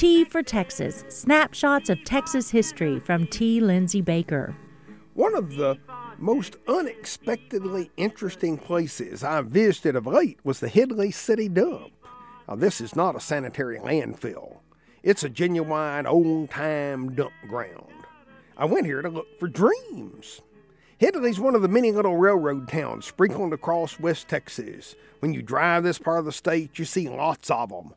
T for Texas Snapshots of Texas History from T. Lindsay Baker. One of the most unexpectedly interesting places I visited of late was the Hedley City Dump. Now, this is not a sanitary landfill, it's a genuine old time dump ground. I went here to look for dreams. Hedley's one of the many little railroad towns sprinkled across West Texas. When you drive this part of the state, you see lots of them.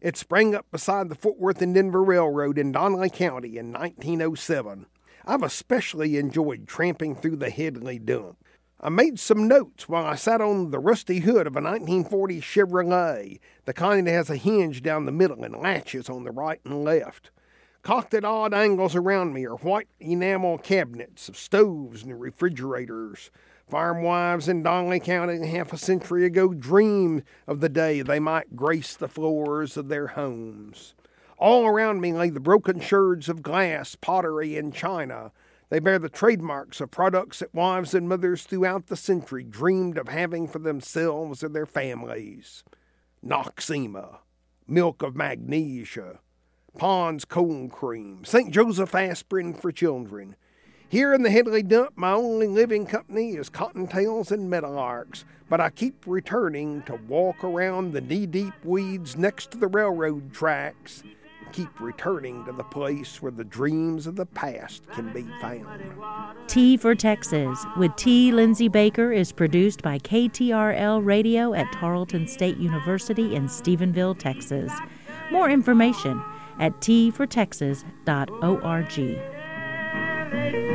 It sprang up beside the Fort Worth and Denver Railroad in Donley County in 1907. I've especially enjoyed tramping through the Hedley dump. I made some notes while I sat on the rusty hood of a 1940 Chevrolet, the kind that has a hinge down the middle and latches on the right and left. Cocked at odd angles around me are white enamel cabinets of stoves and refrigerators. Farm wives in Donley County half a century ago dreamed of the day they might grace the floors of their homes. All around me lay the broken sherds of glass, pottery, and china. They bear the trademarks of products that wives and mothers throughout the century dreamed of having for themselves and their families. Noxzema, milk of magnesia, Pond's cold cream, St. Joseph aspirin for children. Here in the Hedley dump, my only living company is cottontails and meadowlarks, but I keep returning to walk around the knee deep weeds next to the railroad tracks keep returning to the place where the dreams of the past can be found. T for Texas with T. Lindsay Baker is produced by KTRL Radio at Tarleton State University in Stephenville, Texas. More information at tfortexas.org.